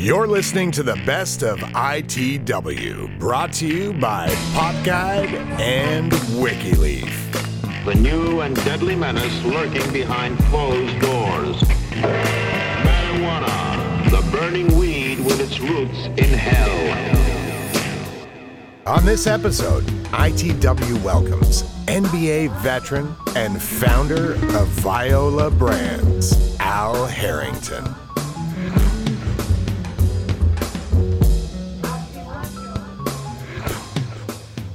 You're listening to the best of ITW, brought to you by Potguide and Wikileaf. The new and deadly menace lurking behind closed doors. Marijuana, the burning weed with its roots in hell. On this episode, ITW welcomes NBA veteran and founder of Viola Brands, Al Harrington.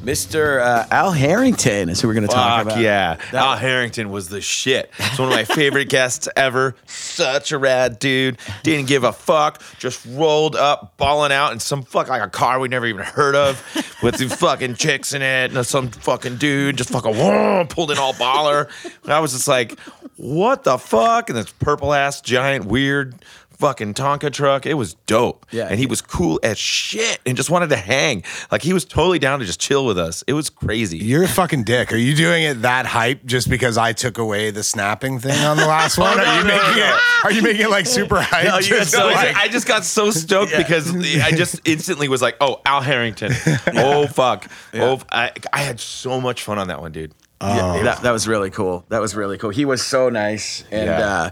Mr. Uh, Al Harrington is who we're going to talk Fuck about. yeah. That- Al Harrington was the shit. It's one of my favorite guests ever. Such a rad dude. Didn't give a fuck. Just rolled up, balling out in some fuck like a car we never even heard of with some fucking chicks in it and some fucking dude just fucking whoa, pulled in all baller. And I was just like, what the fuck? And this purple ass giant weird fucking Tonka truck. It was dope. Yeah. And he was cool as shit and just wanted to hang. Like he was totally down to just chill with us. It was crazy. You're a fucking dick. Are you doing it that hype just because I took away the snapping thing on the last one? Are you making it? Are you making it like super hype? No, just so like- I just got so stoked because I just instantly was like, "Oh, Al Harrington! Oh fuck! Oh, I, I had so much fun on that one, dude. Yeah, that, that was really cool. That was really cool. He was so nice, and Yeah. uh,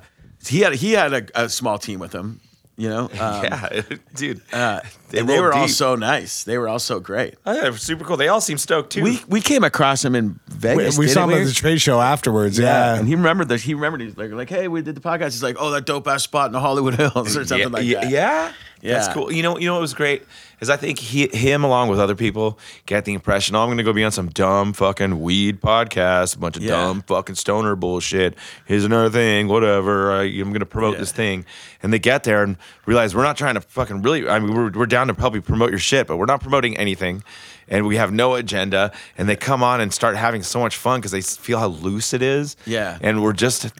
he had he had a, a small team with him. You know, um, yeah, dude. uh, They and they rolled were all so nice. They were all so great. Oh, yeah, they were super cool. They all seemed stoked too. We we came across him in Vegas. we didn't saw him we? at the trade show afterwards. Yeah, and he remembered that. He remembered. He's like, like, hey, we did the podcast. He's like, oh, that dope ass spot in the Hollywood Hills or something yeah, like yeah, that. Yeah. Yeah. That's cool. You know, you know what was great is I think he, him along with other people get the impression, oh, I'm gonna go be on some dumb fucking weed podcast, a bunch of Yeah. dumb fucking stoner bullshit. Here's another thing, whatever. I, I'm gonna promote Yeah. this thing, and they get there and realize we're not trying to fucking really. I mean, we're we're down to help you promote your shit, but we're not promoting anything. And we have no agenda, and they come on and start having so much fun because they feel how loose it is. Yeah. and we're just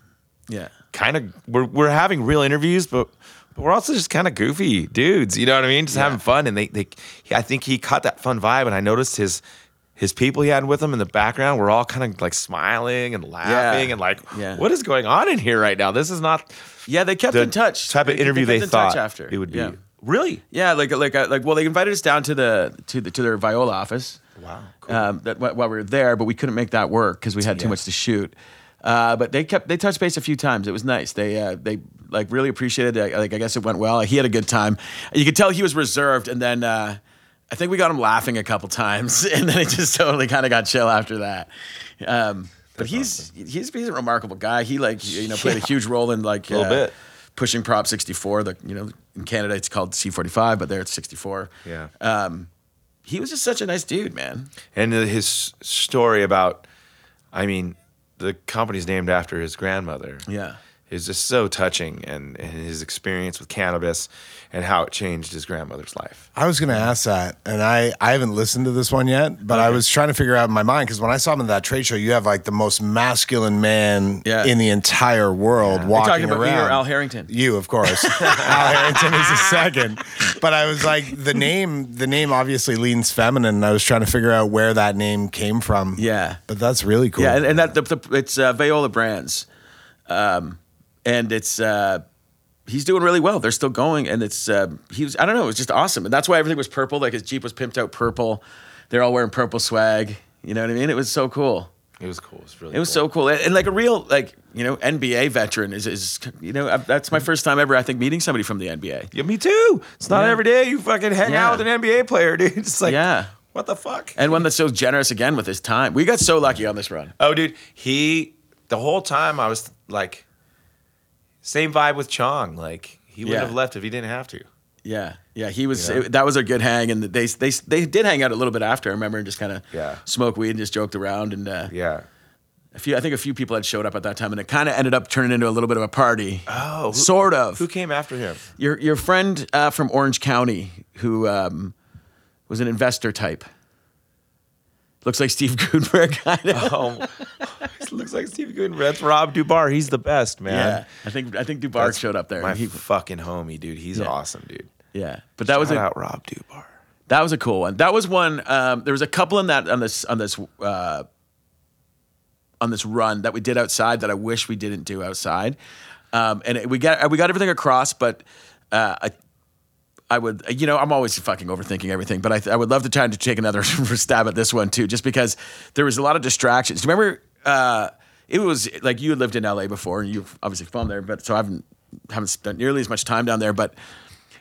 yeah. kind of we're we're having real interviews, but we're also just kind of goofy dudes. You know what I mean? Just having fun. And they they I think he caught that fun vibe, and I noticed his his people he had with him in the background were all kind of like smiling and laughing and like, Yeah. what is going on in here right now? This is not Yeah, they kept the in touch. type of interview they, in thought after it would be. Yeah. Really? Yeah, like like uh, like well, they invited us down to the to the to their Viola office. Wow, cool. Um, that while we were there, but we couldn't make that work because we had too Yeah. much to shoot. Uh, but they kept they touched base a few times. It was nice. They uh, they like really appreciated it. Like I guess it went well. He had a good time. You could tell he was reserved, and then uh, I think we got him laughing a couple times, and then it just totally kind of got chill after that. Um, but he's, he's he's a remarkable guy. He like you know played a huge role in like uh, pushing Prop 64. The you know in Canada it's called C45, but there it's 64. Yeah. Um, he was just such a nice dude, man. and his story about, I mean, the company's named after his grandmother. Yeah. Is just so touching, and, and his experience with cannabis and how it changed his grandmother's life. I was going to ask that, and I, I haven't listened to this one yet, but I was trying to figure out in my mind because when I saw him at that trade show, you have like the most masculine man Yeah. in the entire world You're walking talking about me or Al Harrington? You, of course. Al Harrington is a second, but I was like the name. The name obviously leans feminine, and I was trying to figure out where that name came from. Yeah. but that's really cool. Yeah, and, and that the, the, it's uh, Viola Brands, um, and it's uh, he's doing really well. They're still going, and it's uh, he was I don't know, it was just awesome, and that's why everything was purple. Like his Jeep was pimped out purple. They're all wearing purple swag. You know what I mean? It was so cool. It was cool. It was really. It was cool. so cool, and, and like a real like you know NBA veteran is is you know I- that's my first time ever I think meeting somebody from the NBA. Yeah, me too. It's not Yeah. every day you fucking hang Yeah. out with an NBA player, dude. It's like, Yeah. what the fuck? And one that's so generous again with his time. We got so lucky on this run. Oh, dude, he the whole time I was like, same vibe with Chong. Like he wouldn't Yeah. have left if he didn't have to. Yeah, yeah, he was. Yeah. it- that was a good hang, and they they they did hang out a little bit after. I remember and just kind of Yeah. smoke weed and just joked around. And uh, Yeah. a few, I think a few people had showed up at that time, and it kind of ended up turning into a little bit of a party. Oh, who- sort of. Who came after him? Your your friend uh, from Orange County who um, was an investor type. Looks like Steve Guttenberg, kind of. Oh, looks like Steve Gooden. That's Rob Dubar. He's the best, man. Yeah, I think I think Dubar That's showed up there. My he, fucking homie, dude. He's Yeah. awesome, dude. yeah, but that was Shout a, out Rob Dubar. That was a cool one. That was one. Um, there was a couple in that on this on this uh, on this run that we did outside that I wish we didn't do outside. Um, and it- we got we got everything across, but uh, I I would, you know, I'm always fucking overthinking everything, but I, I would love to try to take another stab at this one too, just because there was a lot of distractions. Do you remember? Uh, it was like you had lived in LA before, and you've obviously from there, but so I haven't haven't spent nearly as much time down there. But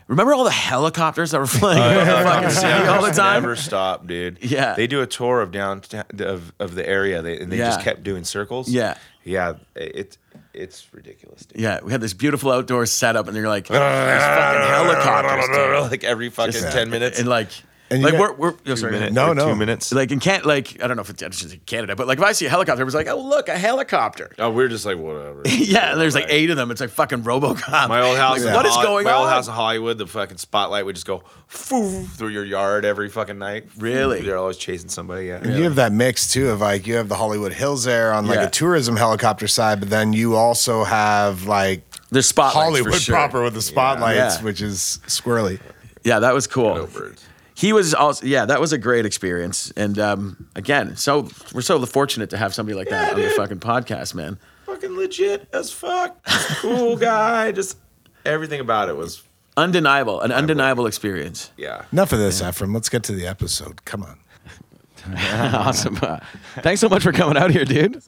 remember all the helicopters that were flying over the fucking city all the time? Never stop, dude. Yeah. They do a tour of downtown of, of the area, they, and they just kept doing circles. Yeah. Yeah. It it's ridiculous, dude. Yeah, we had this beautiful outdoor setup, and you're like, there's fucking helicopters, dude. like every fucking Just- ten minutes. and like, And like got- we're we're oh, sorry, minute- No, or no. two minutes. like in can like I don't know if it's it's just in Canada, but like if I see a helicopter, it was like, oh look, a helicopter. oh, we're just like whatever. yeah, and there's like eight of them. It's like fucking RoboCop. My old house. Like, in what is Hol- going my on? old house in Hollywood, the fucking spotlight would just go foo, through your yard every fucking night. Really? They're always chasing somebody. Yeah. You have that mix too of like you have the Hollywood Hills there on like Yeah. a tourism helicopter side, but then you also have like There's spotlights for Hollywood sure. proper with the spotlights, Yeah. which is squirrely. Yeah, that was cool. No birds. He was also yeah, that was a great experience. And um, again, so we're so fortunate to have somebody like that on the fucking podcast, man. Fucking legit as fuck. cool guy. Just everything about it was Undeniable, an undeniable experience. yeah. Enough of this, Efrem. Let's get to the episode. Come on. awesome. Uh, thanks so much for coming out here, dude.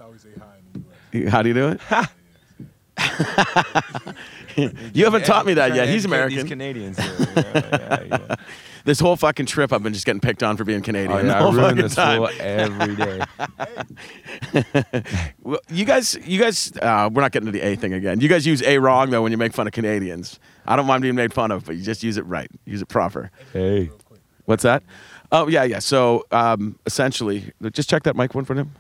How do you do it? you haven't taught me that yet. He's These American. Canadians. yeah, yeah, yeah. This whole fucking trip, I've been just getting picked on for being Canadian. Oh, yeah, I ruin this time. every day. Well, you guys, you guys, uh, we're not getting to the A thing again. You guys use A wrong though when you make fun of Canadians. I don't mind being made fun of, but you just use it right. Use it proper. Hey. What's that? Oh yeah, yeah. So um, essentially, just check that mic one for him.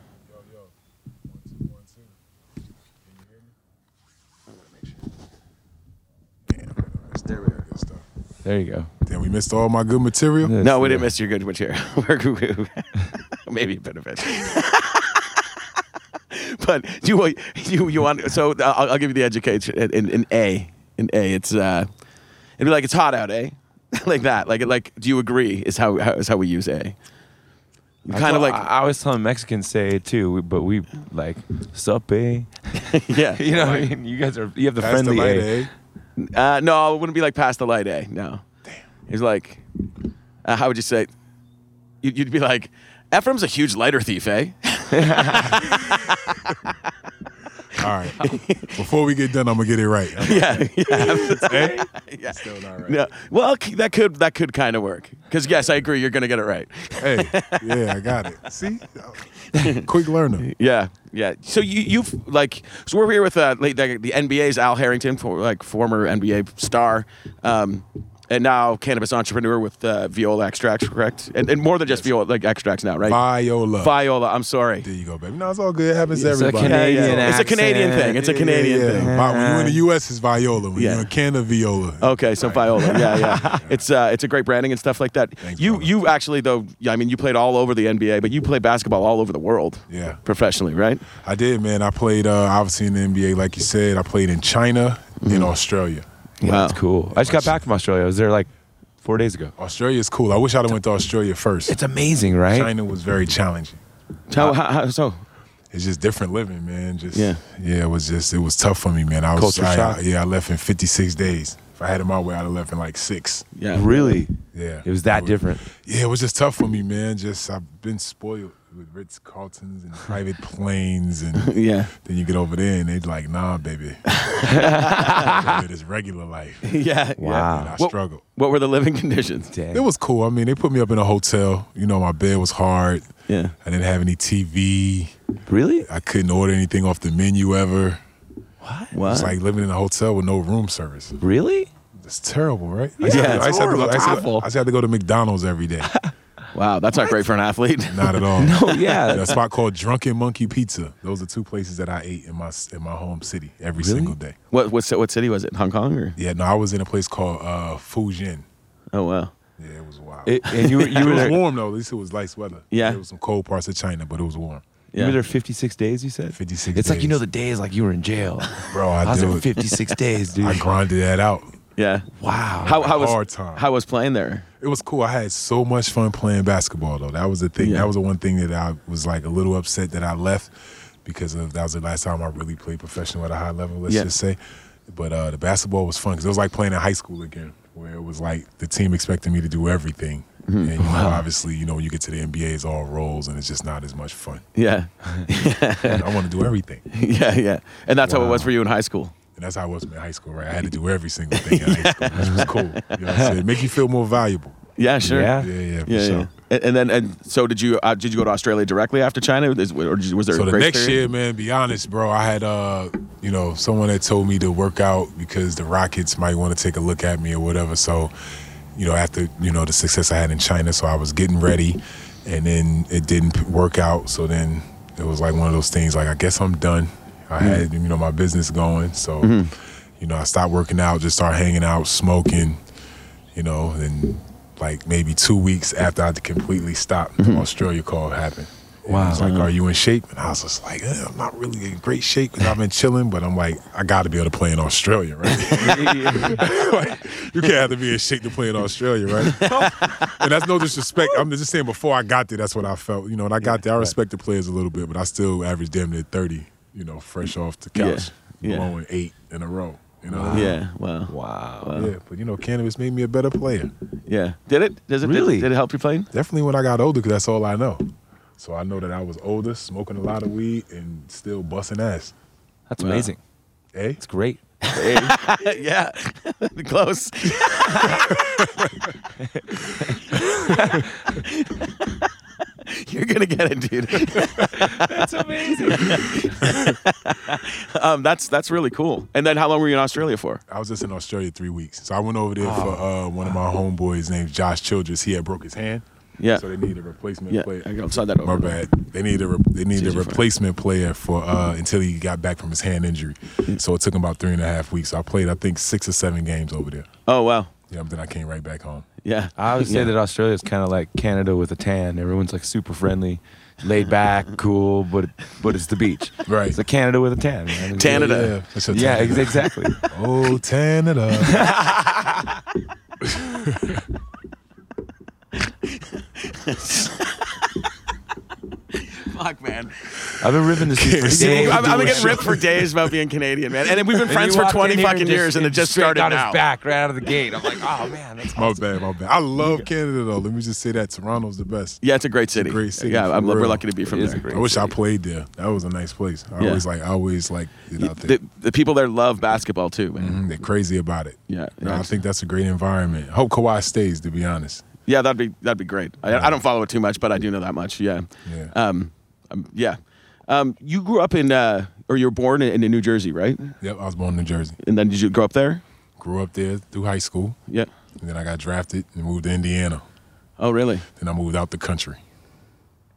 There we are. Good stuff. There you go. Then we missed all my good material. No, we didn't miss your good material. Maybe a bit of it. but you you you want so I'll, I'll give you the education in, in, in A. In A, it's uh, it'd be like it's hot out, eh? like that. Like like. Do you agree? Is how, how is how we use A. Kind of like I, I always tell Mexicans say it too, but we like sup, eh? yeah. You know what I mean? You guys are you have the That's the friendly A. Uh, no, it wouldn't be like past the light A. No. Damn. He's like, uh, how would you say? You'd, you'd be like, Efrem's a huge lighter thief, eh? All right. Before we get done, I'm gonna get it right. yeah. Yeah. Eh? yeah. Still not right. Yeah. Well, c- that could that could kind of work. Because yes, I agree. You're gonna get it right. Hey, yeah, I got it. See, quick learner. Yeah, yeah. So you you've like so we're here with uh the NBA's Al Harrington, for like former NBA star, um, and now cannabis entrepreneur with uh, Viola extracts, correct? And, and more than just Viola, like extracts now, right? Viola. Viola. I'm sorry. there you go, baby. No, it's all good. It happens to It's a everybody. Canadian It's a Canadian thing. It's a Yeah, Canadian yeah, thing. Vi- When you're in the U.S., it's Viola. When Yeah. you're in Canada, Viola. Okay, so Viola, yeah, yeah. It's uh, it's a great branding and stuff like that. Thanks, you brother. you actually though, yeah, I mean, you played all over the NBA, but you play basketball all over the world. Yeah. professionally, right? I did, man. I played uh, obviously in the NBA, like you said. I played in China, in Australia. Yeah, Wow. that's cool. I just got back from Australia. I was there like four days ago. Australia is cool. I wish I'd have went to Australia first. It's amazing, right? China was very challenging. How, how, how so? It's just different living, man. Just Yeah. yeah. It was just it was tough for me, man. I was Culture I, shock. I- yeah. I left in 56 days. If I had it my way, I'd have left in like six. Yeah, Really? Yeah, It was that was- different. Yeah, it was just tough for me, man. Just I've been spoiled with Ritz Carltons and private planes, and Yeah, then you get over there and they're like, "Nah, baby, it's regular life." yeah. Wow. And I What- struggled. What were the living conditions? Dang. It was cool. I mean, they put me up in a hotel. You know, my bed was hard. Yeah. I didn't have any TV. really? I couldn't order anything off the menu ever. What? It's like living in a hotel with no room service. Really? It's terrible, right? I Yeah, used to- it's I used to go- horrible. I used to- Awful. I used to have to go to McDonald's every day. Wow, that's not great for an athlete. Not at all. no, yeah. a spot called Drunken Monkey Pizza. Those are two places that I ate in my in my home city every Really? single day. What what what city was it? Hong Kong or? Yeah, no, I was in a place called uh, Fujian. Oh wow. Yeah, it was wild. It- and you you It were was there. warm though. At least it was nice weather. Yeah. there was some cold parts of China, but it was warm. You Yeah. were there 56 days. You said 56 It's like you know the days like you were in jail. Bro, I, I was do there it. 56 days, dude. I grinded that out. Yeah. wow. How how was hard time. how was playing there? It was cool. I had so much fun playing basketball though. That was the thing. Yeah. That was the one thing that I was like a little upset that I left because of that was the last time I really played professional at a high level. Let's Yeah. just say. But uh, the basketball was fun because it was like playing in high school again. where it was like the team expected me to do everything. Mm-hmm. And you know, obviously, you know, when you get to the NBA, it's all roles, and it's just not as much fun. Yeah, I want to do everything, yeah, yeah. And that's how it was for you in high school. And that's how I was in high school, right? I had to do every single thing in high school, which was cool. You know what I'm saying? Make you feel more valuable. Yeah, sure. Yeah. Yeah, yeah, for yeah, sure. yeah. And, and then, and so did you? Uh, did you go to Australia directly after China, Is- or did you, was there So a the grace next period? year, man, be honest, bro, I had uh, you know, someone that told me to work out because the Rockets might want to take a look at me or whatever. So, you know, after you know the success I had in China, so I was getting ready, and then it didn't work out. So then it was like one of those things. Like I guess I'm done. I Mm-hmm. had you know my business going, so you know I stopped working out, just started hanging out, smoking, you know, and like maybe two weeks after I completely stopped, Mm-hmm. the Australia call happened. Wow. It was like, are you in shape? And I was just like, eh, I'm not really in great shape because I've been chilling, but I'm like, I got to be able to play in Australia, right? like, you can't have to be in shape to play in Australia, right? and that's no disrespect. I'm just saying, before I got there, that's what I felt. You know, when I got there, I respect the players a little bit, but I still averaged damn near 30, you know, fresh off the couch, Yeah, yeah. blowing eight in a row. You know what I mean? Yeah. Wow. Wow. Yeah, but you know, cannabis made me a better player. Yeah. Did it? Does it Really? Did, did it help you playing? Definitely when I got older, because that's all I know. So I know that I was older, smoking a lot of weed, and still busting ass. That's Wow. amazing. Eh? It's great. yeah. Close. You're gonna get it, dude. that's amazing. um, that's that's really cool. And then, how long were you in Australia for? I was just in Australia three weeks. So I went over there for uh, one of my homeboys named Josh Childress. He had broke his hand. Yeah. So they needed a replacement Yeah, player. I got that over. My bad. They needed a re- they needed a easier for replacement player for uh, until he got back from his hand injury. So it took him about three and a half weeks. So I played I think six or seven games over there. Oh wow. Yeah, but then I came right back home. Yeah. I would say Yeah. that Australia is kind of like Canada with a tan. Everyone's like super friendly, laid back, cool, but but it's the beach. Right. It's like Canada with a tan. man. Canada. Yeah, that's your Yeah, time. ex- exactly. Oh, Canada. Fuck, man. I've been ripping this dude for days. I'm, I'm do a getting ripped for days about being Canadian, man. And we've been And friends for 20 here fucking years, and it just started down now. his back right out of the gate. I'm like, oh man, that's my bad, my bad. I love Canada though. Let me just say that Toronto's the best. Yeah, it's a great city. great city, Yeah, I'm, we're lucky to be from It is there. I wish I played there. That was a nice place. I Yeah. always like I always like it out there. The, the people there love basketball too, man. Mhm, They're crazy about it. Yeah, No, yeah. I think that's a great environment. Hope Kawhi stays, to be honest. Yeah, that'd be that'd be great. I, I don't follow it too much, but I do know that much. Yeah. Yeah. Um, um yeah. Um, you grew up in, uh, or you were born in, in New Jersey, right? Yep, I was born in New Jersey. And then did you grow up there? Grew up there through high school. Yeah. And then I got drafted and moved to Indiana. Oh, really? Then I moved out the country.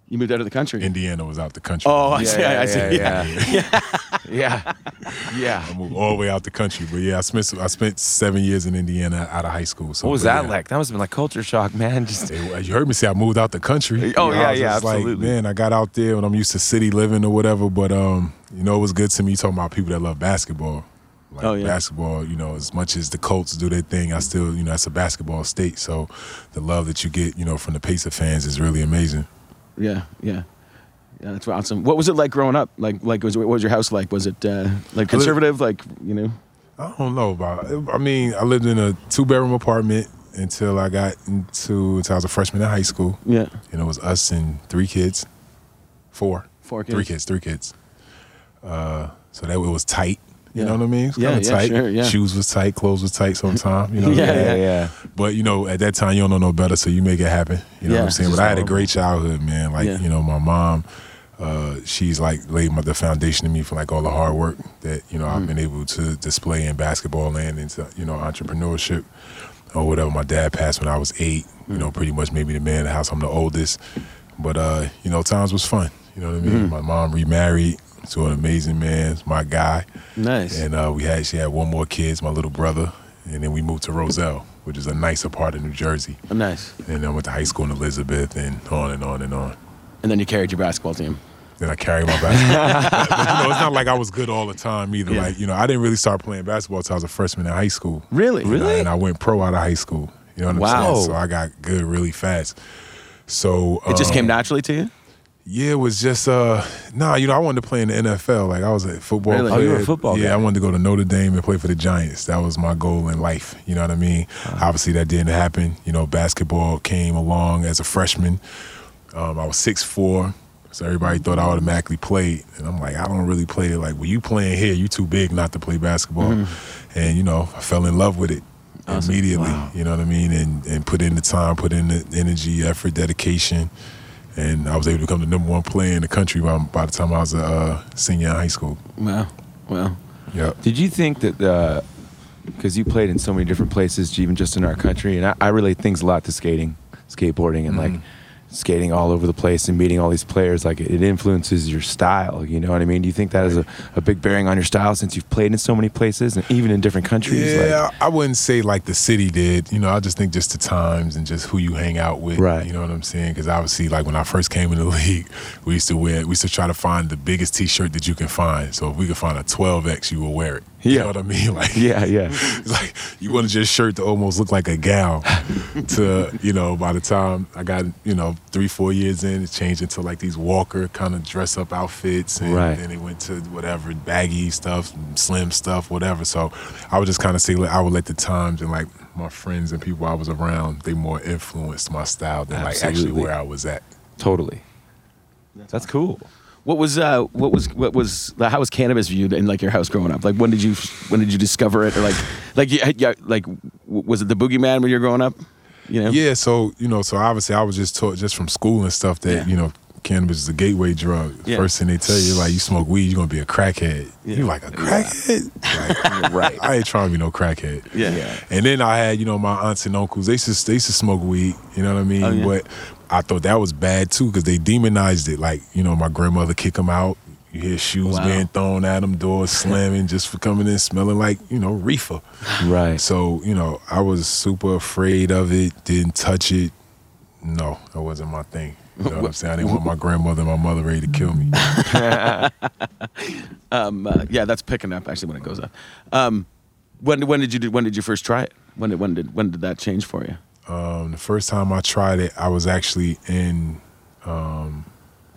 You moved out of the country? Indiana was out the country. oh, I Yeah, see. I, I see. yeah, Yeah. yeah, yeah. I moved all the way out the country. But yeah, I spent I spent seven years in Indiana out of high school. So What was that yeah. like? That must have been like culture shock, man. Just It- you heard me say I moved out the country. Oh, I yeah, was yeah, just like, absolutely. man, I got out there when I'm used to city living or whatever. But um, you know, it was good to me talking about people that love basketball. Like Oh, yeah. basketball, you know, as much as the Colts do their thing, I still, you know, that's a basketball state. So the love that you get, you know, from the Pacer fans is really amazing. yeah. Yeah. Yeah, that's awesome. What was it like growing up? Like, like was what was your house like? Was it uh, like conservative? Like, you know? I don't know about. I mean, I lived in a two bedroom apartment until I got into until I was a freshman in high school. Yeah. And it was us and three kids, four, Four three kids. kids, three kids. Uh, so that it was tight. You Yeah. know what I mean? It Yeah, yeah, tight. sure, yeah. Shoes was tight, clothes was tight sometimes. You know. Yeah, I mean? yeah, yeah. But you know, at that time you don't know no better, so you make it happen. You know Yeah, what I'm saying? But I had a great childhood, man. Like you know, my mom, uh, she's like laid my, the foundation to me for like all the hard work that you know Mm. I've been able to display in basketball and into you know entrepreneurship or whatever. My dad passed when I was eight. You Mm. know, pretty much made me the man of the house. I'm the oldest, but uh, you know, times was fun. You know what I Mm. mean? My mom remarried to an amazing man, It's my guy. Nice. And uh, we had she had one more kid, my little brother, and then we moved to Roselle, which is a nicer part of New Jersey. Nice. And then I went to high school in Elizabeth, and on and on and on. And then you carried your basketball team. Then I carried my basketball. but, you know, it's not like I was good all the time either. Yeah. Like you know, I didn't really start playing basketball until I was a freshman in high school. Really? Know, and I went pro out of high school. You know what I'm Wow. saying? So I got good really fast. So It just um, came naturally to you. Yeah, it was just uh nah, you know, I wanted to play in the NFL. Like I was a football Really? player. Oh, you were a football Yeah, guy. I wanted to go to Notre Dame and play for the Giants. That was my goal in life. You know what I mean? Obviously that didn't happen. You know, basketball came along as a freshman. Um, I was six four, so everybody thought I automatically played. And I'm like, I don't really play it. Like, well, you playing here, you too big not to play basketball. Mm-hmm. And, you know, I fell in love with it immediately. You know what I mean? And and put in the time, put in the energy, effort, dedication. And I was able to become the number one player in the country by, by the time I was a uh, senior in high school. Wow. Wow. Yep. Did you think that because you played in so many different places, even just in our country, and I, I relate things a lot to skating, skateboarding, and like skating all over the place and meeting all these players, like it influences your style. You know what I mean? Do you think that has a, a big bearing on your style since you've played in so many places and even in different countries? Yeah, Like, I wouldn't say like the city did. You know, I just think just the times and just who you hang out with. Right. You know what I'm saying? Because obviously, like when I first came in the league, we used to wear, we used to try to find the biggest T-shirt that you can find. So if we could find a 12X, you will wear it. You Yeah. know what I mean? Like, yeah, yeah. it's like you wanted your shirt to almost look like a gown. to you know, by the time I got you know three, four years in, it changed into like these Walker kind of dress up outfits, and Right. then it went to whatever baggy stuff, slim stuff, whatever. So I would just kind of say like, I would let the times and like my friends and people I was around, they more influenced my style than like actually where I was at. Totally. That's cool. What was uh what was what was how was cannabis viewed in like your house growing up? Like when did you when did you discover it or like like yeah, yeah like was it the boogeyman when you were growing up? You know? Yeah, so you know, so obviously I was just taught just from school and stuff that Yeah. you know cannabis is a gateway drug. Yeah. First thing they tell you like you smoke weed, you're gonna be a crackhead. Yeah. You're like a crackhead. Like, Right. I ain't trying to be no crackhead. Yeah. Yeah. And then I had you know my aunts and uncles. They used to, they used to smoke weed. You know what I mean? Oh. But I thought that was bad too because they demonized it. Like you know my grandmother kick them out. You hear shoes Wow. being thrown at them, doors slamming just for coming in smelling like you know reefer. Right. So, you know, I was super afraid of it, didn't touch it. No, that wasn't my thing. You know what I'm saying? I didn't want my grandmother and my mother ready to kill me. Um uh, yeah, that's picking up actually when it goes up. Um when when did you do, when did you first try it? When did when did when did that change for you? Um, the first time I tried it, I was actually in um,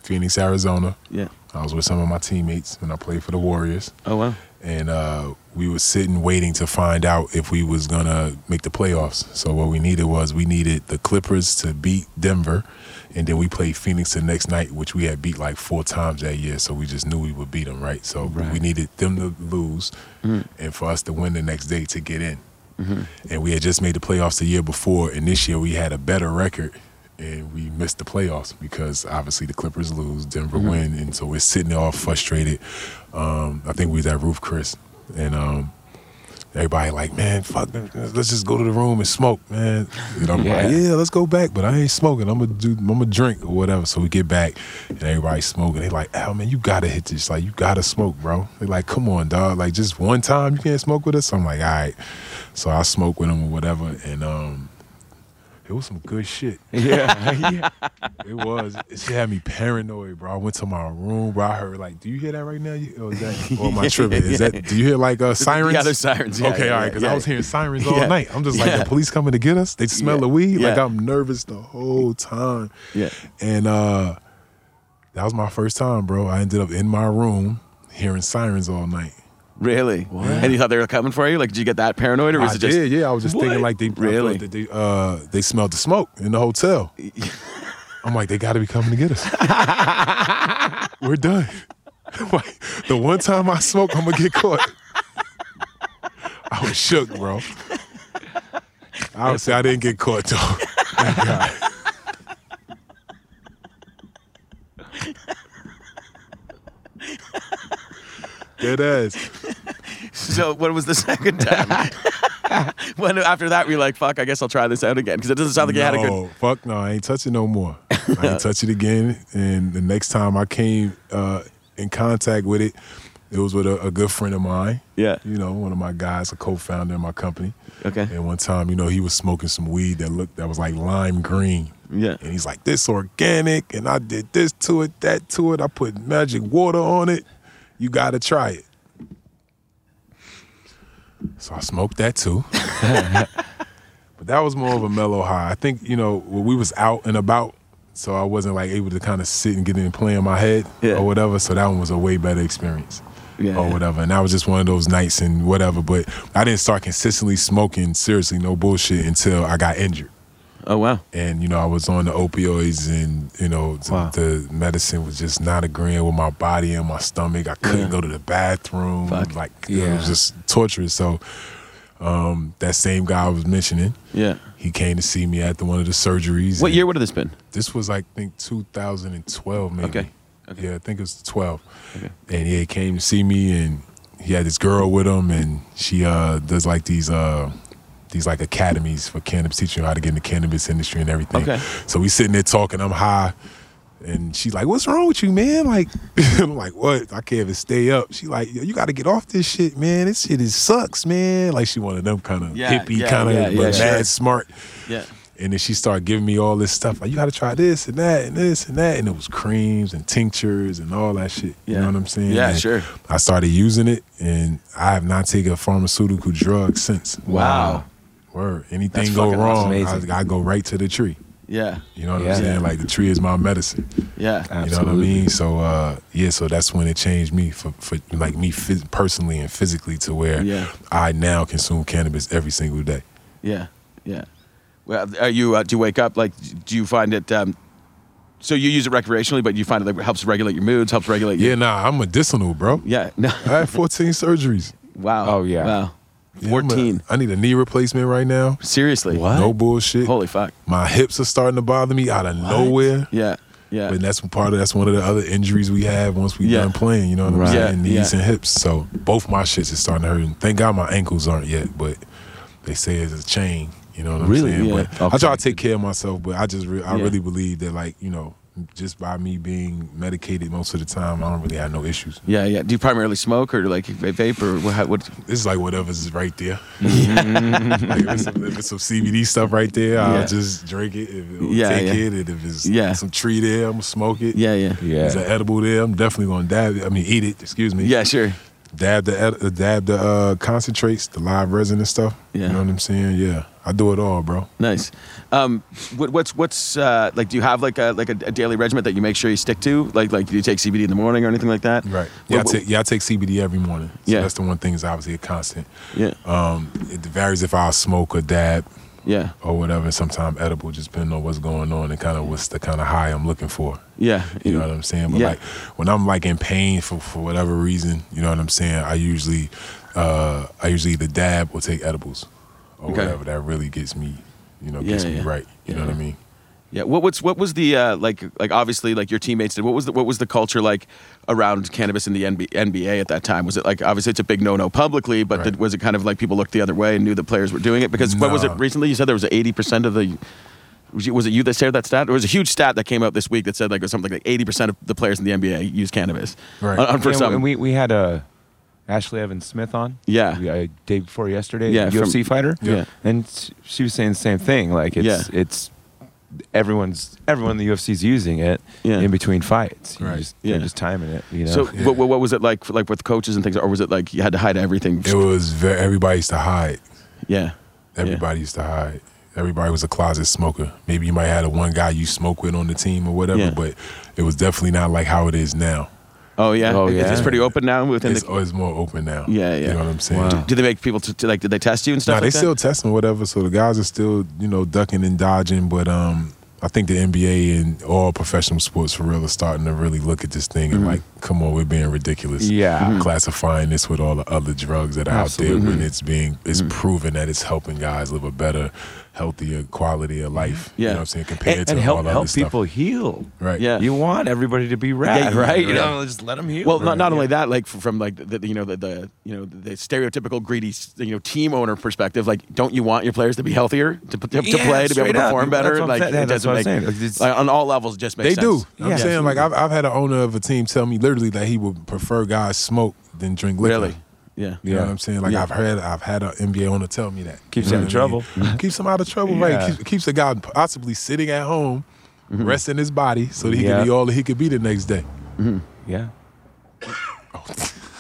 Phoenix, Arizona. Yeah. I was with some of my teammates when I played for the Warriors. Oh wow. and uh, we were sitting waiting to find out if we was gonna make the playoffs. So what we needed was we needed the Clippers to beat Denver, and then we played Phoenix the next night, which we had beat like four times that year. So we just knew we would beat them, right? So Right. we needed them to lose, and for us to win the next day to get in. And we had just made the playoffs the year before, and this year we had a better record. And we missed the playoffs because obviously the Clippers lose, Denver win, and so we're sitting there all frustrated. Um, I think we was at Ruth's Chris, and um, everybody like, man, fuck, let's just go to the room and smoke, man. And I'm Yeah. like, yeah, let's go back, but I ain't smoking. I'm gonna do, I'm gonna drink or whatever. So we get back, and everybody's smoking. They like, Al, man, you gotta hit this. Like, you gotta smoke, bro. They like, come on, dog. Like, just one time you can't smoke with us. I'm like, all right. So I smoke with them or whatever, and um. It was some good shit. yeah. yeah. It was. It had me paranoid, bro. I went to my room, bro. I heard like, do you hear that right now? Or is that? Or am I tripping? Is that? Do you hear like uh, sirens? Yeah, there's sirens. Yeah, okay, yeah, all right. Because. I was hearing sirens all night. I'm just like, the police coming to get us? They smell the weed. Like I'm nervous the whole time. Yeah. And uh that was my first time, bro. I ended up in my room hearing sirens all night. Really? And you thought they were coming for you? Like did you get that paranoid or was I it just did, yeah. I was just thinking like they Really? they uh they smelled the smoke in the hotel. I'm like, they gotta be coming to get us. We're done. like the one time I smoke, I'm gonna get caught. I was shook, bro. Obviously, I didn't get caught though. God. Dead ass. So what was the second time? when after that we were like, fuck, I guess I'll try this out again. Because it doesn't sound like you had a good No, fuck no, I ain't touch it no more. I ain't touch it again. And the next time I came uh, in contact with it, it was with a, a good friend of mine. Yeah. You know, one of my guys, a co-founder in my company. Okay. And one time, you know, he was smoking some weed that looked that was like lime green. Yeah. And he's like, this organic, and I did this to it, that to it. I put magic water on it. You gotta try it. So I smoked that too. but that was more of a mellow high. I think, you know, when we was out and about, so I wasn't like able to kind of sit and get in and play in my head Yeah. or whatever. So that one was a way better experience. Yeah, or whatever. And that was just one of those nights and whatever. But I didn't start consistently smoking, seriously, no bullshit, until I got injured. Oh wow. And, you know, I was on the opioids and, you know, the, Wow. the medicine was just not agreeing with my body and my stomach. I couldn't Yeah. go to the bathroom. Fuck. Like, it was just torturous. So um, that same guy I was mentioning, Yeah. he came to see me after one of the surgeries. What year would have this been? This was, like, I think 2012, maybe. Okay. Okay. Yeah, I think it was 12. Okay. And yeah, he came to see me and he had this girl with him and she uh does like these uh these like academies for cannabis, teaching you how to get in the cannabis industry and everything. Okay. So we sitting there talking, I'm high. And she's like, "What's wrong with you, man?" Like, I'm like, "What? I can't even stay up." She like, "Yo, "You got to get off this shit, man. This shit is sucks, man." Like she one of them kind of Yeah, hippie, yeah, kind of, yeah, but yeah, mad sure. smart. Yeah. And then she started giving me all this stuff. Like, you gotta try this and that and this and that. And it was creams and tinctures and all that shit. Yeah. You know what I'm saying? Yeah, And sure. I started using it and I have not taken a pharmaceutical drug since. Wow. Word. Anything That's go wrong, awesome. Amazing. I, I go right to the tree. Yeah. You know what Yeah. I'm saying? Like the tree is my medicine. Yeah. You know what I mean? So uh, yeah, so that's when it changed me for, for like me phys- personally and physically to where Yeah. I now consume cannabis every single day. Yeah, yeah. Well, are you? Uh, do you wake up like? Do you find it? Um, so you use it recreationally, but you find it like, helps regulate your moods, helps regulate. Your, Yeah, nah, I'm medicinal, bro. Yeah. No. I had 14 surgeries. Wow. Oh, yeah. Wow. Fourteen. I need a knee replacement right now. Seriously. What? No bullshit. Holy fuck. My hips are starting to bother me out of nowhere. Yeah. Yeah. And that's part of that's one of the other injuries we have once we Yeah. done playing. You know what I'm Right. saying? Yeah, Knees yeah. and hips. So both my shits is starting to hurt. And thank God my ankles aren't yet, but they say it's a chain. You know what I'm Really? saying? Yeah. But I try to take care of myself, but I just re- I really believe that like you know just by me being medicated most of the time, I don't really have no issues. yeah. Yeah. Do you primarily smoke or like vape or what? what This is like whatever's right there. like if, it's some, if it's some CBD stuff right there, Yeah. I'll just drink it. If it'll Yeah, take yeah. it, and if it's Yeah. some tree there, I'm gonna smoke it. yeah. Yeah. Yeah. Is an edible there? I'm definitely gonna dab it. I mean, eat it. Excuse me. Yeah. Sure. Dab the ed- dab the uh, concentrates, the live resin and stuff. Yeah. You know what I'm saying? Yeah, I do it all, bro. Nice. Um, what, what's what's uh, like? Do you have like a like a, a daily regimen that you make sure you stick to? Like like do you take CBD in the morning or anything like that? Right. Yeah, What- I take yeah I take CBD every morning. So Yeah. That's the one thing is obviously a constant. Yeah. Um, it varies if I smoke or dab Yeah. or whatever. Sometimes edible, just depending on what's going on and kind of what's the kind of high I'm looking for. Yeah. You know what I'm saying? But Yeah. like when I'm like in pain for, for whatever reason, you know what I'm saying? I usually uh I usually either dab or take edibles or Okay. whatever. That really gets me, you know, Yeah, gets me yeah. right. You know what I mean? Yeah. What what's what was the uh, like like obviously like your teammates did. What was the what was the culture like around cannabis in the NB, NBA at that time? Was it like obviously it's a big no no publicly, but Right. did, was it kind of like people looked the other way and knew the players were doing it? Because what was it recently? You said there was eighty percent of the. Was was it you that shared that stat? There was a huge stat that came out this week that said like it was something like eighty percent of the players in the NBA use cannabis. Right. On, on for Yeah, some. and we we had uh, Ashlee Evans-Smith on. Yeah. Uh, day before yesterday. Yeah, UFC from- fighter. Yeah. And she was saying the same thing. Like it's Yeah. it's everyone's everyone in the UFC's using it Yeah. in between fights. You Right. Just, Yeah. They're just timing it. You know. so what, what what was it like like with coaches and things, or was it like you had to hide everything? It was very everybody used to hide. yeah. Everybody used to hide. Everybody was a closet smoker. Maybe you might have the one guy you smoke with on the team or whatever, Yeah. but it was definitely not like how it is now. Oh yeah. Oh, It's- It's pretty open now within It's the. always more open now. Yeah, yeah. You know what I'm saying? Wow. Do they make people to, to like? Did they test you and stuff? Nah, they like that? still testing whatever, so the guys are still, you know, ducking and dodging. But um, I think the NBA and all professional sports for real are starting to really look at this thing and like, come on, we're being ridiculous. Yeah. Mm-hmm. Mhm. classifying this with all the other drugs that are out there when it's being it's Mm-hmm. proven that it's helping guys live a better, healthier quality of mm-hmm. life. Yeah. You know what I'm saying? Compared and, to and help all the help other stuff. people heal. Right. Yeah. You want everybody to be rad, Yeah, right? You right. know, just let them heal. Well, not, Right. not only that, like from like the, the you know the, the you know the stereotypical greedy you know team owner perspective, like don't you want your players to be healthier to, to, to Yeah, play to be able straight to up. perform That's better? what I'm Like saying. Yeah, it that's doesn't what I'm make saying. Like, like, on all levels, it just makes They sense. do. I'm Yeah. saying like I've, I've had an owner of a team tell me literally that he would prefer guys smoke than drink liquor. Really? Yeah. You know what I'm saying? Like Yeah. I've heard, I've had an NBA owner tell me that. Keeps You know him in what I mean? Keeps him out of trouble, Yeah. right? Keeps, keeps a guy possibly sitting at home, Mm-hmm. resting his body, so that he Yeah. can be all that he could be the next day. Yeah.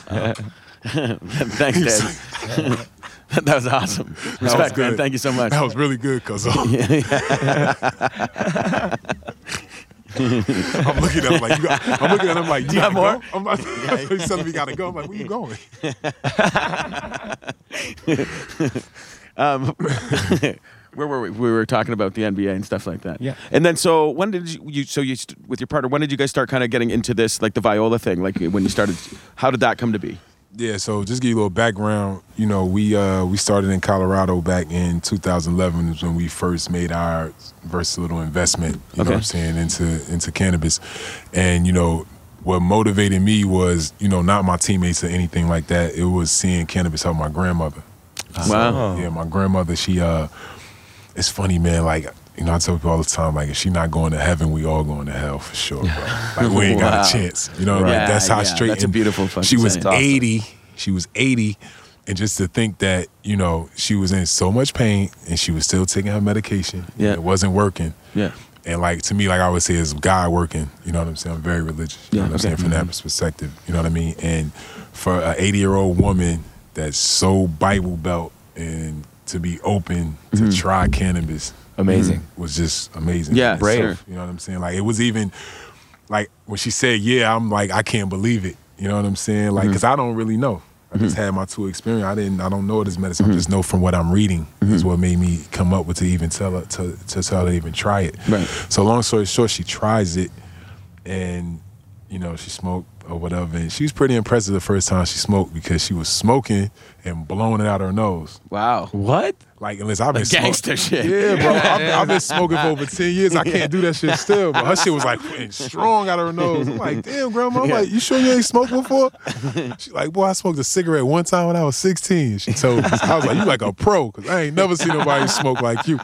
Thanks, Dad. that was awesome. Respect, man. good. Thank you so much. That was really good, cuz. I'm looking at him like, you got, I'm looking at him like, you, got gotta more? Go? I'm like, he's telling me gotta go. I'm like, where you going? Um, where were we? We were talking about the NBA and stuff like that. Yeah. And then, so when did you? you so you st- with your partner? When did you guys start kind of getting into this, like the viola thing? Like when you started, how did that come to be? Yeah, so just give you a little background. You know, we uh, we started in Colorado back in 2011 is when we first made our versatile investment. You know what I'm saying into into cannabis, and you know what motivated me was you know not my teammates or anything like that. It was seeing cannabis help my grandmother. Wow. Yeah, my grandmother. She uh, it's funny, man. Like you know, I tell people all the time, like if she not going to heaven, we all going to hell for sure, bro. Like we ain't Wow. got a chance. You know, Right. like that's how Yeah, straight. that's a and beautiful fucking She was saying. That's awesome. 80. She was 80. And just to think that, you know, she was in so much pain and she was still taking her medication. Yeah. It wasn't working. Yeah. And like to me, like I always say, is God working. You know what I'm saying? I'm very religious. You Yeah, know what I'm okay. saying? From that perspective. You know what I mean? And for an 80 year old woman that's so Bible belt and to be open to Mm-hmm. try cannabis Amazing. Mm-hmm. was just amazing. Yeah, brave. itself. You know what I'm saying? Like it was even like when she said, "Yeah," I'm like, I can't believe it. You know what I'm saying? Like, mm-hmm. cause I don't really know. I just mm-hmm. had my two experience. I didn't. I don't know this medicine. I just know from what I'm reading is what made me come up with to even tell her to to tell her to even try it. Right. So long story short, she tries it, and you know she smoked or whatever, and she was pretty impressive the first time she smoked because she was smoking and blowing it out her nose. Wow. What? Like, unless I've been smoking- Gangster shit. yeah, bro. I've, I've been smoking for over 10 years. I can't do that shit still. But her shit was like strong out of her nose. I'm like, damn, grandma. I'm like, you sure you ain't smoked before? She like, boy, I smoked a cigarette one time when I was 16. She told me. I was like, you like a pro, because I ain't never seen nobody smoke like you.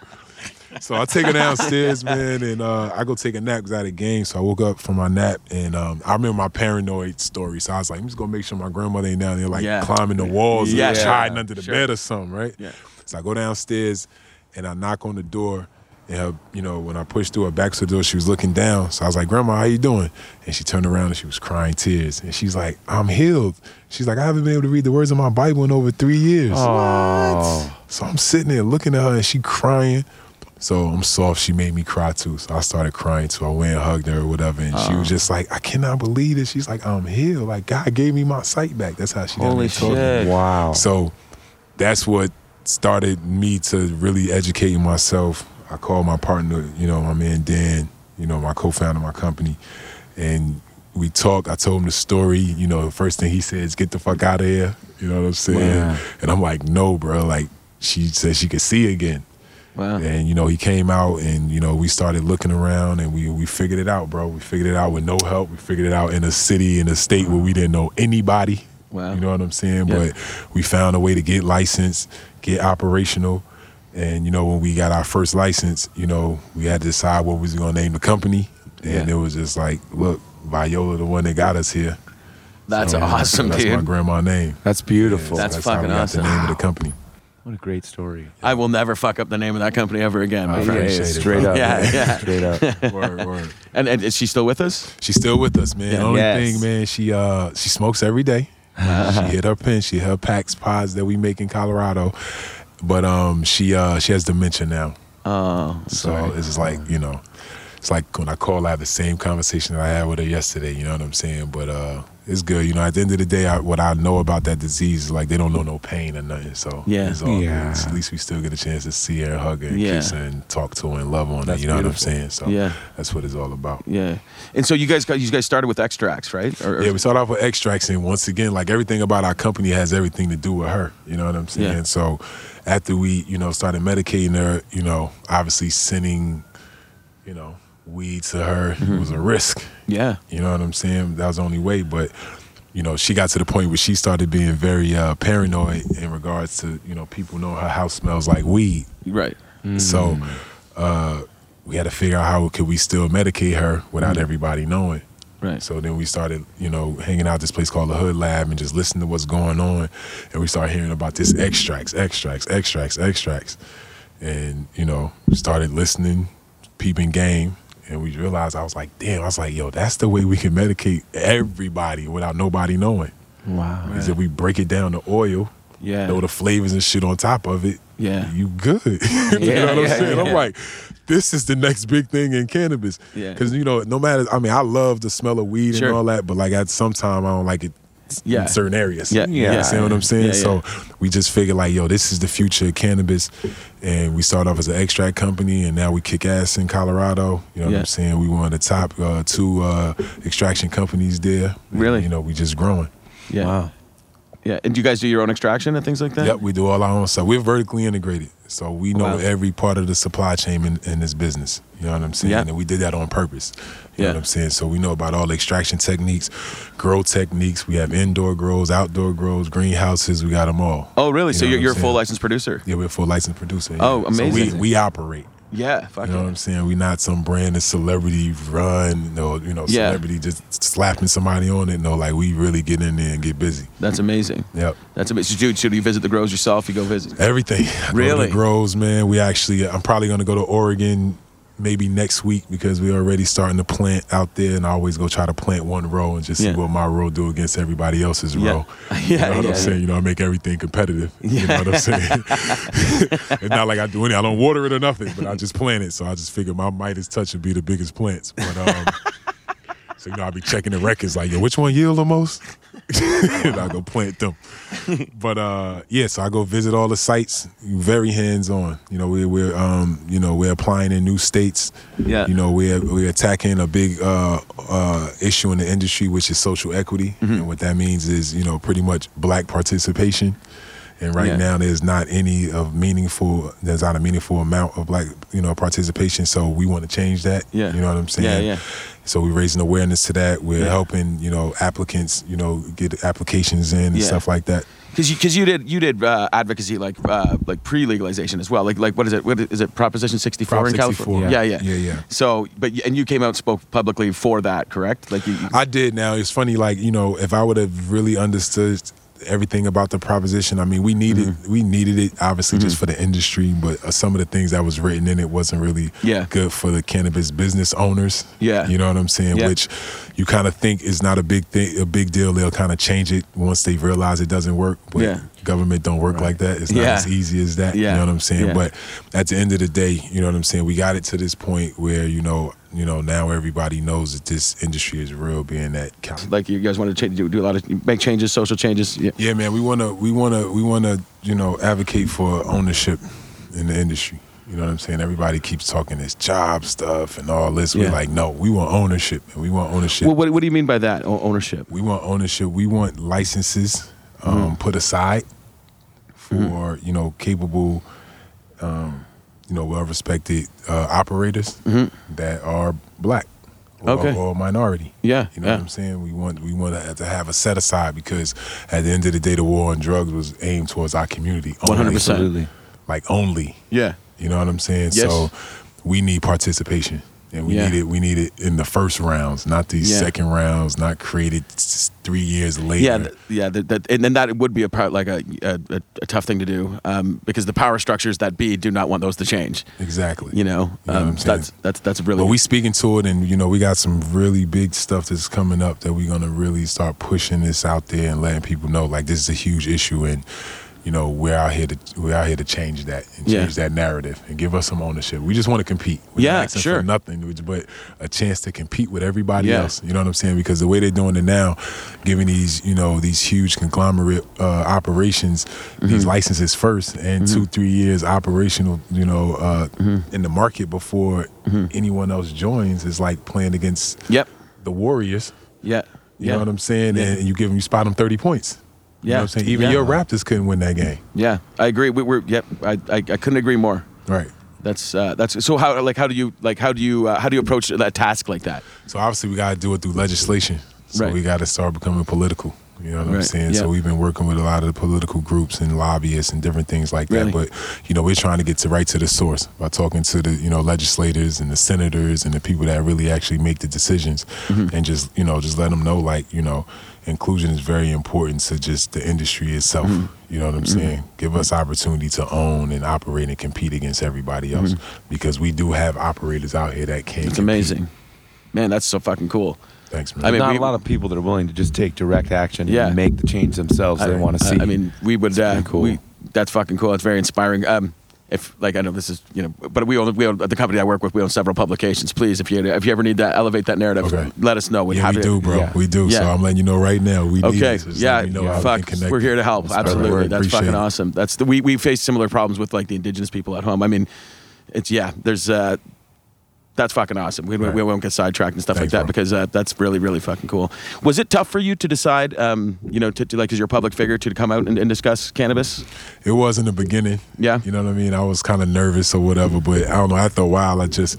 So I take her downstairs, man, and uh, I go take a nap because I had a game. So I woke up from my nap, and um, I remember my paranoid story. So I was like, I'm just gonna make sure my grandmother ain't down there like Yeah. climbing the walls Yeah, and sure. hiding under the Sure. bed or something, right? Yeah. So I go downstairs and I knock on the door. And her, you know, when I pushed through her back to the door, she was looking down. So I was like, Grandma, how you doing? And she turned around and she was crying tears. And she's like, I'm healed. She's like, I haven't been able to read the words of my Bible in over three years. Oh. So I'm sitting there looking at her and she crying. So I'm soft. She made me cry too. So I started crying too. I went and hugged her or whatever. And she was just like, I cannot believe it. She's like, I'm healed. Like God gave me my sight back. That's how she got Holy me talking. shit. Wow. So that's what started me to really educating myself. I called my partner, you know, my man Dan, you know, my co-founder of my company, and we talked. I told him the story. You know, the first thing he said is, "Get the fuck out of here." You know what I'm saying? Wow. And I'm like, "No, bro." Like she said, she could see again. Wow. And you know, he came out and you know, we started looking around and we we figured it out, bro. We figured it out with no help. We figured it out in a city, in a state where we didn't know anybody. Wow. You know what I'm saying? Yeah. But we found a way to get licensed, get operational. And you know, when we got our first license, you know, we had to decide what we was gonna name the company. And Yeah. it was just like, look, Viola, the one that got us here. That's So, awesome, that's my dude. grandma name. That's beautiful. That's how fucking we got awesome. The name of the company. what a great story. I will never fuck up the name of that company ever again, my I friend. appreciate it, straight bro. up. Yeah, man. yeah. Straight up. Word, word. And, and is she still with us? She's still with us, man. Yeah. The only Yes. thing, man, she uh she smokes every day. She hit her pen. She hit her packs pods that we make in Colorado, but um she uh she has dementia now. Oh, So it's like you know, it's like when I call, I have the same conversation that I had with her yesterday. You know what I'm saying? But uh, it's good. You know, at the end of the day, I, what I know about that disease is like they don't know no pain or nothing. So Yeah. it's all Yeah. good. At least we still get a chance to see her, hug her, and Yeah. kiss her, and talk to her and love on her. You know what I'm saying? So Yeah. that's what it's all about. yeah. And so you guys got you guys started with extracts, right? Or, or- Yeah, we started off with extracts, and once again, like everything about our company has everything to do with her. You know what I'm saying? Yeah. So after we, you know, started medicating her, you know, obviously sending, you know, weed to her Mm-hmm. was a risk. yeah. You know what I'm saying? That was the only way. But, you know, she got to the point where she started being very uh, paranoid in regards to, you know, people knowing her house smells like weed. Right. So uh, we had to figure out how could we still medicate her without everybody knowing. Right. So then we started, you know, hanging out at this place called the Hood Lab and just listening to what's going on. And we started hearing about this extracts, extracts, extracts, extracts. And, you know, started listening, peeping game. And we realized, I was like, damn, I was like, yo, that's the way we can medicate everybody without nobody knowing. Wow. Is if we break it down to oil, Yeah. throw the flavors and shit on top of it, Yeah. you good. you Yeah, know what I'm yeah, saying? yeah. I'm like, this is the next big thing in cannabis. Yeah. Because you know, no matter, I mean, I love the smell of weed Sure. and all that, but like at some time, I don't like it. Yeah. In certain areas. Yeah, yeah. You yeah. what I'm saying? Yeah, So we just figured like, yo, this is the future of cannabis. And we started off as an extract company and now we kick ass in Colorado. You know what I'm saying? We one of the top uh, two uh, extraction companies there. Really? You know, we just growing. Yeah. Wow. Yeah. And do you guys do your own extraction and things like that? Yep, we do all our own stuff. We're vertically integrated, so we know Wow. every part of the supply chain in, in this business. You know what I'm saying? Yeah. And we did that on purpose. You Yeah. know what I'm saying? So we know about all the extraction techniques, grow techniques. We have indoor grows, outdoor grows, greenhouses. We got them all. Oh, really? You so you're, you're a full licensed producer? Yeah, we're a full licensed producer. Oh, yeah. So amazing. we, we operate. Yeah. Fuck You know yeah. what I'm saying? We're not some brand of celebrity run, no, you know, Yeah. celebrity just slapping somebody on it. No, like we really get in there and get busy. That's amazing. Yep. That's amazing. Dude, should you visit the grows yourself? You go visit. Everything. I go to Really? the grows, man. We actually, I'm probably going to go to Oregon maybe next week because we're already starting to plant out there, and I always go try to plant one row and just Yeah. see what my row do against everybody else's Yeah. row. Yeah, you know what yeah, I'm saying? You know, I make everything competitive. You know what I'm saying? it's not like I do any. I don't water it or nothing, but I just plant it. So I just figure my Midas touch would be the biggest plants. But um, so you know, I'll be checking the records like, yo, which one yield the most? and I go plant them. But uh, yeah, so I go visit all the sites. Very hands on. You know, we're we're um, you know we're applying in new states. Yeah. You know, we're we're attacking a big uh, uh, issue in the industry, which is social equity, Mm-hmm. and what that means is you know pretty much black participation. And right Yeah. now, there's not any of meaningful. There's not a meaningful amount of like you know, participation. So we want to change that. Yeah. You know what I'm saying? Yeah, yeah. So we're raising awareness to that. We're Yeah. helping, you know, applicants, you know, get applications in and Yeah. stuff like that. Because you, cause you did you did uh, advocacy like uh, like pre legalization as well. Like like what is it? What is it? Proposition sixty four Prop in 64. California. Yeah, yeah, Yeah, yeah. So, but and you came out and spoke publicly for that, correct? Like you. you- I did. Now it's funny, like you know, if I would have really understood everything about the proposition, I mean, we needed Mm-hmm. we needed it obviously just for the industry, but uh, some of the things that was written in it wasn't really Yeah. good for the cannabis business owners. Yeah. you know what I'm saying? Yeah. Which you kind of think is not a big thing, a big deal. They'll kind of change it once they realize it doesn't work. But Yeah. Government don't work like that. It's not Yeah. as easy as that. Yeah. You know what I'm saying? Yeah. But at the end of the day, you know what I'm saying? We got it to this point where you know, you know, now everybody knows that this industry is real, being that. Like you guys want to change, do, do a lot of make changes, social changes. Yeah. yeah, man, we wanna, we wanna, we wanna, you know, advocate for ownership in the industry. You know what I'm saying? Everybody keeps talking this job stuff and all this. Yeah. We're like, no, we want ownership, and we want ownership. Well, what, what do you mean by that? O- ownership. we want ownership. We want licenses um, Mm-hmm. put aside for you know capable, um, you know, well-respected uh, operators that are black or, Mm-hmm. Okay. or minority. Yeah, you know yeah. what I'm saying. We want we want to have a set aside because at the end of the day, the war on drugs was aimed towards our community. 100%. Like only. Yeah. You know what I'm saying? Yes. So we need participation. And we Yeah. need it. We need it in the first rounds, not these Yeah. second rounds, not created three years later. Yeah, th- yeah, and then that would be a part like a, a, a, tough thing to do um, because the power structures that be do not want those to change. exactly. You know, You know um, that's that's that's really. But we speaking to it, and you know, we got some really big stuff that's coming up that we're gonna really start pushing this out there and letting people know like this is a huge issue, and you know, we're out here to we're out here to change that and Yeah. change that narrative and give us some ownership. We just want to compete. We're Yeah, sure. For nothing, but a chance to compete with everybody Yeah. else. You know what I'm saying? Because the way they're doing it now, giving these you know these huge conglomerate uh, operations Mm-hmm. these licenses first and two three years operational, you know, uh, Mm-hmm. in the market before anyone else joins is like playing against Yep. the Warriors. Yeah. You know what I'm saying? Yeah. And you give them, you spot them 30 points. You Yeah. know what I'm saying? Even Yeah. your Raptors couldn't win that game. Yeah, I agree. We, we're yep. I, I I couldn't agree more. Right. That's uh, that's so how like how do you like how do you uh, how do you approach a task like that? So obviously we got to do it through legislation. So Right. we got to start becoming political. You know what I'm saying? Yeah. So we've been working with a lot of the political groups and lobbyists and different things like that. Really? But you know, we're trying to get to right to the source by talking to the you know legislators and the senators and the people that really actually make the decisions, Mm-hmm. and just you know just let them know like you know inclusion is very important to just the industry itself. Mm-hmm. You know what I'm saying? Give us opportunity to own and operate and compete against everybody else because we do have operators out here that can. Mm-hmm. It's amazing, man. That's so fucking cool. Thanks, man. I mean, not we- a lot of people that are willing to just take direct action Yeah. and make the change themselves they want to see. I mean, we would. Uh, cool. we, that's fucking cool. That's very inspiring. Um, if like I know this is you know, but we own we own the company I work with. We own several publications. Please, if you if you ever need to elevate that narrative, Okay. let us know. We'd Yeah, have we it. do, bro. yeah. We do. So I'm letting you know right now. We need Okay. it. Just Yeah. let know how Fuck. We are here to help. That's Absolutely. perfect. That's Appreciate fucking it. awesome. That's the, we we face similar problems with like the indigenous people at home. I mean, it's yeah. There's uh, that's fucking awesome. We, we, we won't get sidetracked and stuff Thanks, like that bro. because uh, that's really really fucking cool. Was it tough for you to decide, um, you know, to, to like as your public figure to come out and, and discuss cannabis? It was in the beginning. Yeah. You know what I mean? I was kind of nervous or whatever, but I don't know. After a while, I just,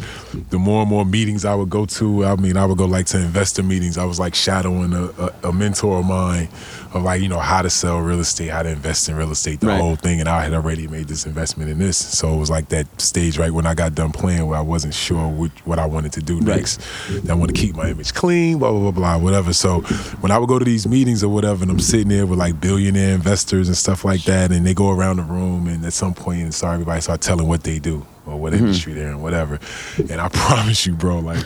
the more and more meetings I would go to, I mean, I would go like to investor meetings. I was like shadowing a, a, a mentor of mine of like, you know, how to sell real estate, how to invest in real estate, the Right. whole thing. And I had already made this investment in this. So it was like that stage right when I got done playing where I wasn't sure which, what I wanted to do Right. next. I want to keep my image clean, blah, blah, blah, blah, whatever. So when I would go to these meetings or whatever, and I'm sitting there with like billionaire investors and stuff like that, and they go around the room, and at some point, and so everybody start telling what they do or what mm-hmm. industry they're in, whatever. And I promise you, bro, like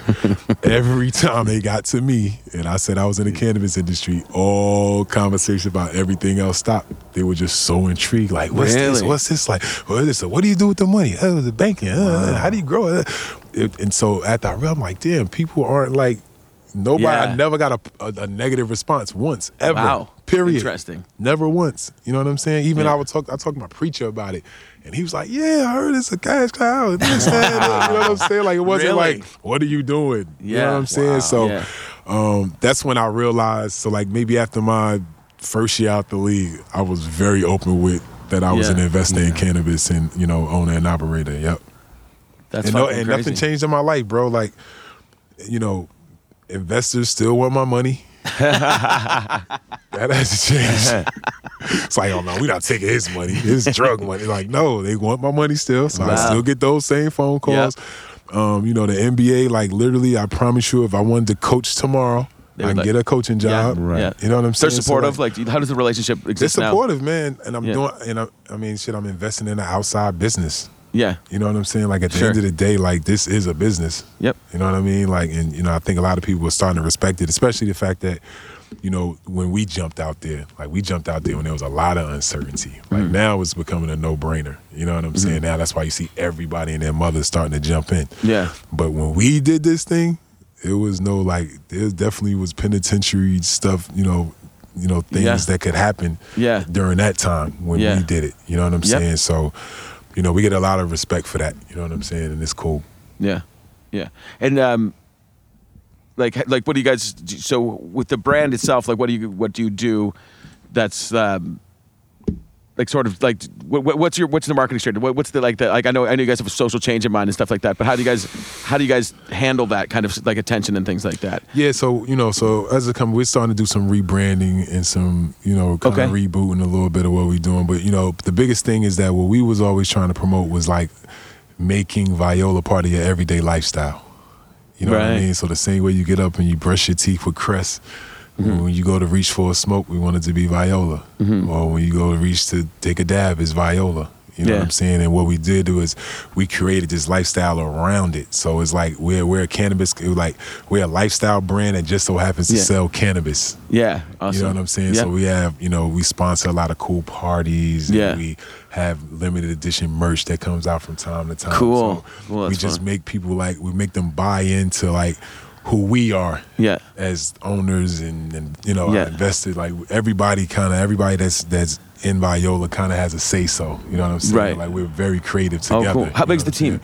every time they got to me, and I said I was in the cannabis industry, all conversation about everything else stopped. They were just so intrigued, like, what's this? What's this like? What is this? What do you do with the money? Oh, the banking. Uh, uh, How do you grow it? Uh, it- And so at that, I'm like, damn, people aren't like nobody. Yeah. I never got a, a, a negative response once ever. Wow. Period. Interesting. Never once. You know what I'm saying? Even Yeah. I would talk. I talked to my preacher about it, and he was like, "Yeah, I heard it's a cash cow." and This, that, that." You know what I'm saying? Like it wasn't Really? like, "What are you doing?" You know Yeah. what I'm saying? Wow. So Yeah. um, that's when I realized. So like maybe after my first year out the league, I was very open with that I was Yeah. an investor in cannabis and you know owner and operator. Yep. That's and no, and nothing changed in my life, bro. Like, you know, investors still want my money. That hasn't changed. it's like, oh no, we're not taking his money, his drug money. Like, no, they want my money still. So I still get those same phone calls. Um, you know, the NBA, like literally, I promise you, if I wanted to coach tomorrow, I can like- get a coaching job. Yeah, yeah. You know what I'm saying? They're So, supportive. like, how does the relationship exist? they're exist now? supportive, man. And I'm Yeah. doing, and I, I mean, shit, I'm investing in an outside business. Yeah. You know what I'm saying? Like at the Sure. end of the day, like this is a business. Yep. You know what I mean? Like, and you know, I think a lot of people are starting to respect it, especially the fact that, you know, when we jumped out there, like we jumped out there when there was a lot of uncertainty. Like Mm-hmm. now it's becoming a no brainer. You know what I'm saying? Now that's why you see everybody and their mothers starting to jump in. Yeah. But when we did this thing, it was no like there definitely was penitentiary stuff, you know, you know, things Yeah. that could happen Yeah. during that time when Yeah. we did it. You know what I'm Yep. saying? So, you know, we get a lot of respect for that. You know what I'm saying? And it's cool. Yeah, yeah, and um, like like what do you guys? do- So with the brand itself, like what do you what do you do? That's um, like sort of like what, what- what's your what's the marketing strategy? What, what's the like the like I know I know you guys have a social change in mind and stuff like that, but how do you guys how do you guys handle that kind of like attention and things like that? Yeah, so you know, so as a company, we're starting to do some rebranding and some, you know, kind Okay. of rebooting a little bit of what we're doing. But you know, the biggest thing is that what we was always trying to promote was like making Viola part of your everyday lifestyle. You know what I mean? So the same way you get up and you brush your teeth with Crest, Mm-hmm. when you go to reach for a smoke, we want it to be Viola. Mm-hmm. Or when you go to reach to take a dab, it's Viola. You know Yeah. what I'm saying? And what we did was we created this lifestyle around it. So it's like we're we're a cannabis like we're a lifestyle brand that just so happens to Yeah. sell cannabis. Yeah, awesome. You know what I'm saying? Yeah. So we have, you know, we sponsor a lot of cool parties. and Yeah. we have limited edition merch that comes out from time to time. Cool. So we just fun. make people like we make them buy into like who we are Yeah. as owners and, and you know Yeah. invested like everybody kind of everybody that's that's in Viola kind of has a say so you know what I'm saying Right. like we're very creative together Oh, cool. How big's the saying?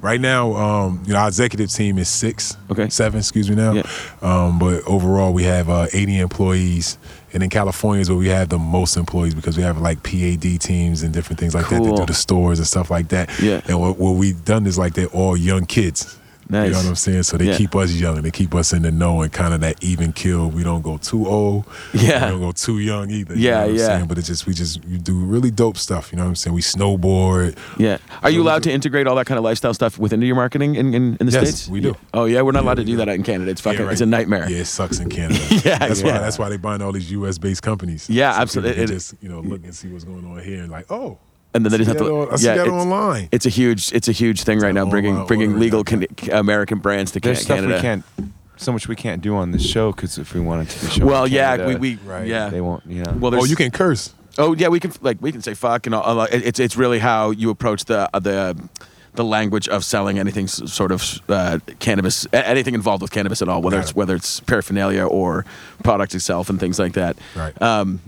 right now um you know our executive team is six Okay. seven excuse me now Yeah. um but overall we have uh 80 employees and in California is where we have the most employees because we have like PAD teams and different things like that Cool. that do the stores and stuff like that Yeah. and what, what we've done is like they're all young kids you know what I'm saying? So they Yeah. keep us young. They keep us in the know and kind of that even kill. We don't go too old. Yeah. We don't go too young either. you Yeah, know what I'm yeah. saying? But it's just we just do really dope stuff. You know what I'm saying? We snowboard. Yeah. Are you allowed to integrate all that kind of lifestyle stuff within your marketing in, in, in the Yes, states? we do. Oh yeah, we're not allowed to do do. that in Canada. It's fucking Yeah, right. it's a nightmare. Yeah, it sucks in Canada. Yeah, that's yeah. why that's why they buying all these U.S. based companies. Yeah, So absolutely. It- just you know look and see what's going on here and like oh. And then they just have to. that on- I see yeah, that it's, online. It's a huge. It's a huge thing right now. Bringing bringing legal can, American brands to Can- There's stuff Canada. we can't, so much we can't do on this show because if we wanted to, the show Well, yeah, Canada, we we Right. yeah. they won't. You know. Well, Oh, you can curse. Oh yeah, we can like we can say fuck and all. It- It's it's really how you approach the uh, the the language of selling anything sort of uh, cannabis, anything involved with cannabis at all, whether Got it's it. whether it's paraphernalia or product itself and things like that. Right. Um,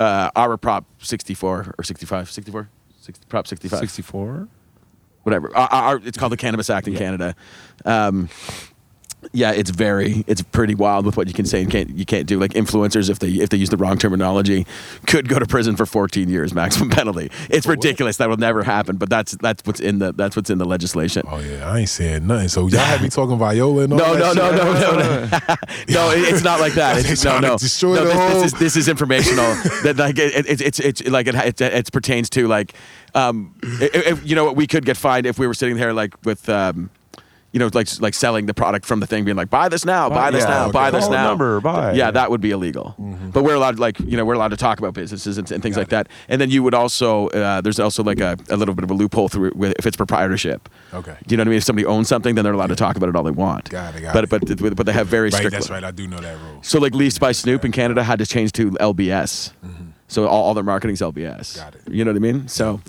uh, our prop sixty four or 65, 64? 60, prop sixty five. 64. whatever. Our, our, it's called the Cannabis Act in Canada. Um, yeah, it's very, it's pretty wild with what you can say and can't you can't do. Like influencers, if they if they use the wrong terminology, could go to prison for 14 years maximum penalty. It's ridiculous. That will never happen. But that's that's what's in the that's what's in the legislation. Oh yeah, I ain't saying nothing. So y'all had me talking Viola and all No, that no, no, no, no, no. no, it- it's not like that. It's, no, no. no this, this is this is informational. that like it, it, it's it's like it, it, pertains to like um you know what we could get fined if we were sitting there like with um you know like like selling the product from the thing being like buy this now buy this yeah, now okay. buy this Call now number, buy. yeah that would be illegal but we're allowed like you know we're allowed to talk about businesses and, and things like that and then you would also uh, there's also like a, a little bit of a loophole through with, if it's proprietorship Okay. do you know what I mean if somebody owns something then they're allowed to talk about it all they want Got it, got but it. but but they have very Right, strict that's right. I do know that rule. so like Leafs by Snoop in Canada had to change to LBS. So all, all their marketing's LBS. Mm-hmm. Got it. You know what I mean? So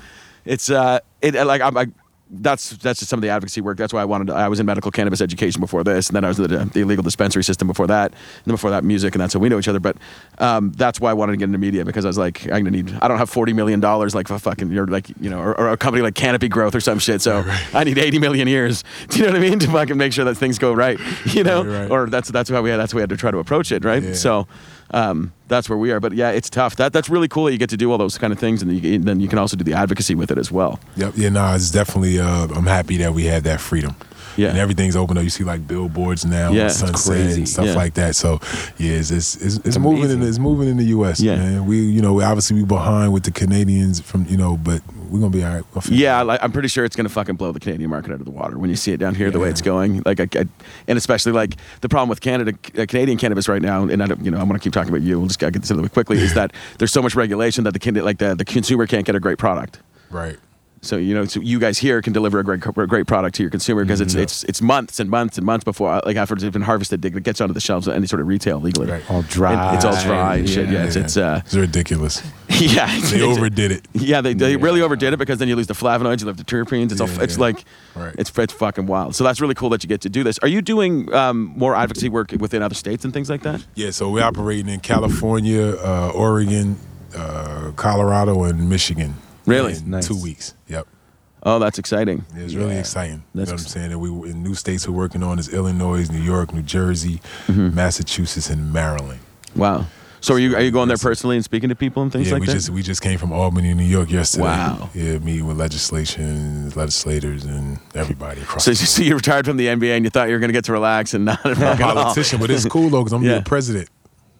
it's uh it like I'm I, that's that's just some of the advocacy work. That's why I wanted to, I was in medical cannabis education before this, and then I was in the, the illegal dispensary system before that, and then before that music, and that's how we know each other. But um, that's why I wanted to get into media because I was like, I'm gonna need. I don't have forty million dollars like for fucking you're like you know, or, or a company like Canopy Growth or some shit. So I need eighty million years. Do you know what I mean? To fucking make sure that things go right. You know, Right, right. or that's that's how we had that's how we had to try to approach it, right? Yeah. So um, that's where we are. But yeah, it's tough. That that's really cool that you get to do all those kind of things, and then you, then you can also do the advocacy with it as well. Yep. Yeah. No, it's definitely. Uh, I'm happy that we have that freedom. Yeah. And everything's open up. You see like billboards now, Yeah, Sunset crazy. and stuff Yeah. like that. So yeah, it's it's, it's, it's moving in it's moving in the U.S. Yeah. man. We you know we obviously we behind with the Canadians from you know, but we're gonna be all right. Yeah, like, I'm pretty sure it's going to fucking blow the Canadian market out of the water when you see it down here the way it's going. Like, I, I, and especially like the problem with Canada, uh, Canadian cannabis right now, and I don't, you know, I'm to keep talking about you. We'll just gotta get this out of the way quickly. Is that there's so much regulation that the can- like the, the consumer can't get a great product. Right. So you know, so you guys here can deliver a great, a great product to your consumer because it's it's it's months and months and months before like after it's been harvested, it gets onto the shelves of any sort of retail legally. Right. All dry. And it's all dry and shit. Yeah, it's Yeah. it's uh, It's ridiculous. yeah. It's, They it's- overdid it. Yeah, they, they really overdid it because then you lose the flavonoids, you lose the terpenes. It's all, it's yeah. like, Right. it's it's fucking wild. So that's really cool that you get to do this. Are you doing um, more advocacy work within other states and things like that? Yeah. So we're operating in California, uh, Oregon, uh, Colorado, and Michigan. Really? In Nice. two weeks. Yep. Oh, that's exciting. It's really Yeah. exciting. You know what I'm saying? And we in new states we're working on is Illinois, New York, New Jersey, Mm-hmm. Massachusetts, and Maryland. Wow. So are you are you going there personally and speaking to people and things yeah, like we that? just we just came from Albany, New York yesterday. Wow. Yeah, meeting with legislation, legislators, and everybody across. so, the so you retired from the NBA and you thought you were going to get to relax and not fucking all. politician, but it's cool though because I'm Yeah. the president.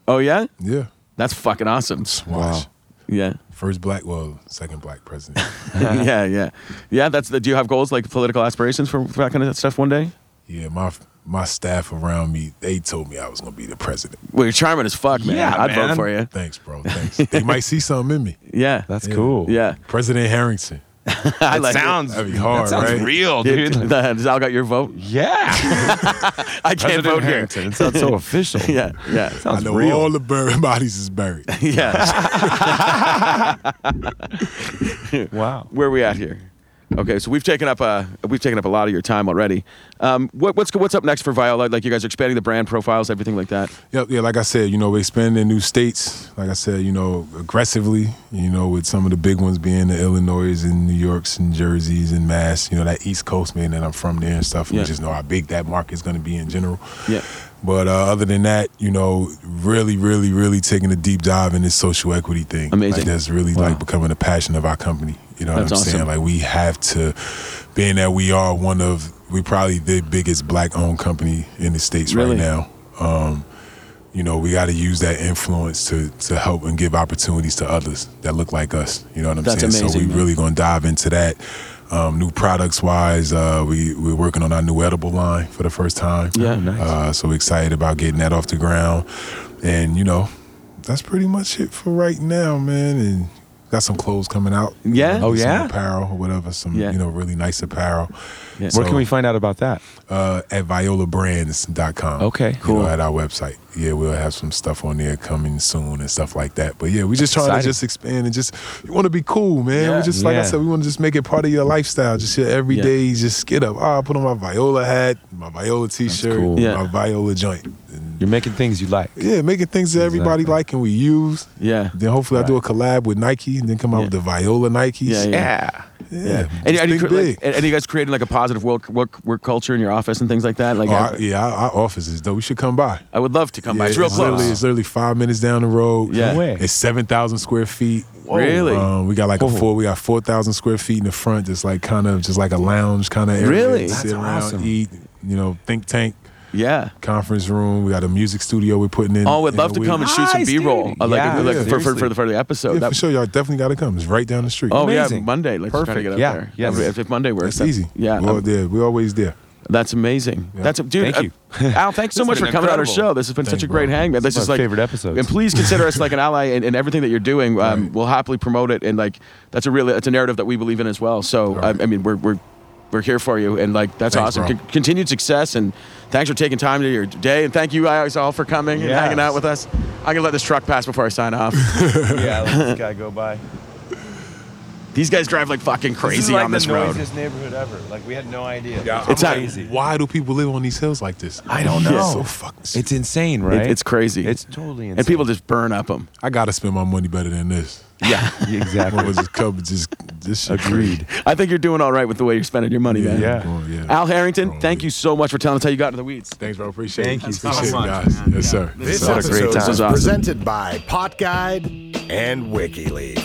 Oh yeah, Yeah, that's fucking awesome. watch. Yeah. First black, well, second black president. yeah, yeah, yeah. That's the. Do you have goals like political aspirations for, for that kind of stuff one day? yeah, my my staff around me, they told me I was gonna be the president. Well, you're charming as fuck, man. Yeah, I'd vote for you. Thanks, bro. Thanks. they might see something in me. Yeah, That's Yeah. cool. yeah. President Harrington. I like it. sounds That'd hard, that sounds right? real, Yeah, dude. Does Al got your vote? Yeah. I can't vote here. Harrington. It sounds so official. Yeah, yeah, I Sounds know real. all the buried bodies is buried. yeah. Wow. Where are we at here? Okay, so we've taken up a we've taken up a lot of your time already. Um, what, what's what's up next for Viola? Like you guys are expanding the brand profiles, everything like that. Yep, yeah, like I said, you know, we're expanding in new states. Like I said, you know, aggressively, you know, with some of the big ones being the Illinois and New Yorks and Jerseys and Mass, you know, that East Coast, man, that I'm from there and stuff. Yeah. We just know how big that market's going to be in general. Yeah. But uh, other than that, you know, really, really, really taking a deep dive in this social equity thing. Amazing. Like that's really Wow. like becoming a passion of our company. You know what That's I'm awesome. saying? Like we have to, being that we are one of, we probably the biggest black-owned company in the states Really? right now. Um, you know, we got to use that influence to to help and give opportunities to others that look like us. You know what I'm That's saying? so we man. really gonna dive into that. Um, new products wise, uh, we we're working on our new edible line for the first time. Yeah. nice. Uh, so we're excited about getting that off the ground, and you know, that's pretty much it for right now, man. And got some clothes coming out. Yeah? Oh, Some yeah? apparel or whatever. Some Yeah. you know really nice apparel. Yeah. Where can we find out about that? uh, at violabrands.com. Okay, Cool. cool. at our website. Yeah, we'll have some stuff on there coming soon and stuff like that. But yeah, we just trying Exciting. to just expand and just we want to be cool, man. Yeah. We just like I said, we want to just make it part of your lifestyle. Just your everyday, just get up. Oh, I put on my viola hat, my viola t-shirt, cool. Yeah. my viola joint. And You're making things you like. yeah, making things that everybody Exactly. like and we use. Yeah. Then hopefully I do a collab with Nike and then come out Yeah. with the Viola Nikes. Yeah, yeah. Yeah. Yeah. And, Just and, you, like, and, and you guys created like a positive work, work work culture in your office and things like that. Like, Oh, I, I- yeah, our, our office is though. We should come by. I would love to come by. Yeah, It's real Literally, close. it's literally five minutes down the road. Yeah. No way. It's seven thousand square feet. Really? Um, we got like a four. We got four thousand square feet in the front, just like kind of just like a lounge kind of area. Really? to sit That's around, awesome. eat. You know, think tank Yeah. conference room. We got a music studio we're putting in. Oh, we'd in love to week. come and shoot some B-roll, dude. uh, like, Yeah, like yeah, for, for, for, the, for the episode. Yeah, That- for sure. Y'all definitely got to come. It's right down the street. Oh yeah, Monday. Let's just try to Perfect. get up Yeah, there. yes. If, if Monday works, That's that's- easy. Yeah, we're um, all there. We're always there. that's amazing. That's a, dude. Thank uh, you. Al, thanks so much for been coming on our show. This has been such a great bro. hang, man. This This is is my like favorite episode. And please consider us like an ally in, in everything that you're doing. Um, Right. We'll happily promote it, and like that's a really that's a narrative that we believe in as well. So I, I mean, we're we're we're here for you, and like that's Thanks, awesome. bro. Con- continued success, and thanks for taking time to your day, and thank you guys all for coming and hanging out with us. I'm gonna let this truck pass before I sign off. yeah, let this guy go by. These guys drive like fucking This crazy is like on this It's the road. noisiest neighborhood ever. Like we had no idea. Yeah, It's I'm a- like, Why do people live on these hills like this? I don't Yeah. know. So fucking. It's insane, right? it's crazy. It's totally insane. and people just burn up them. I gotta spend my money better than this. Yeah. Exactly. gonna just cover just this. shit Agreed. I think you're doing all right with the way you're spending your money, Yeah, man. Yeah. Yeah. Al Harrington, thank yeah. you so much for telling us how you got into the weeds. Thanks, bro. Appreciate Thank it. Thank you so Appreciate it, guys. man. Yes, sir. This What a episode great time. was Awesome. presented by Potguide and Wikileaf.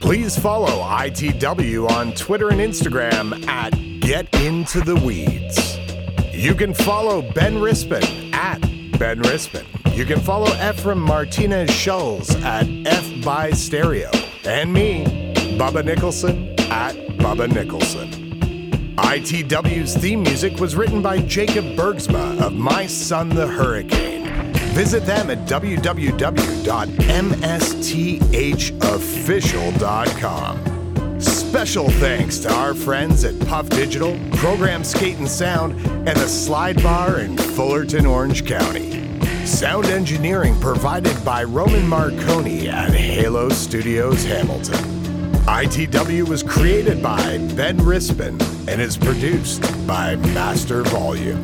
Please follow ITW on Twitter and Instagram at Get Into the Weeds. You can follow Ben Rispin at Ben Rispin. You can follow Efrem Martinez Schulz at F by Stereo. And me, Bubba Nicholson at Bubba Nicholson. ITW's theme music was written by Jacob Bergsma of My Son the Hurricane. Visit them at www.msthofficial.com. Special thanks to our friends at Puff Digital, Program Skate and Sound, and the Slide Bar in Fullerton, Orange County. Sound engineering provided by Roman Marconi at Halo Studios Hamilton. ITW was created by Ben Rispin and is produced by Master Volume.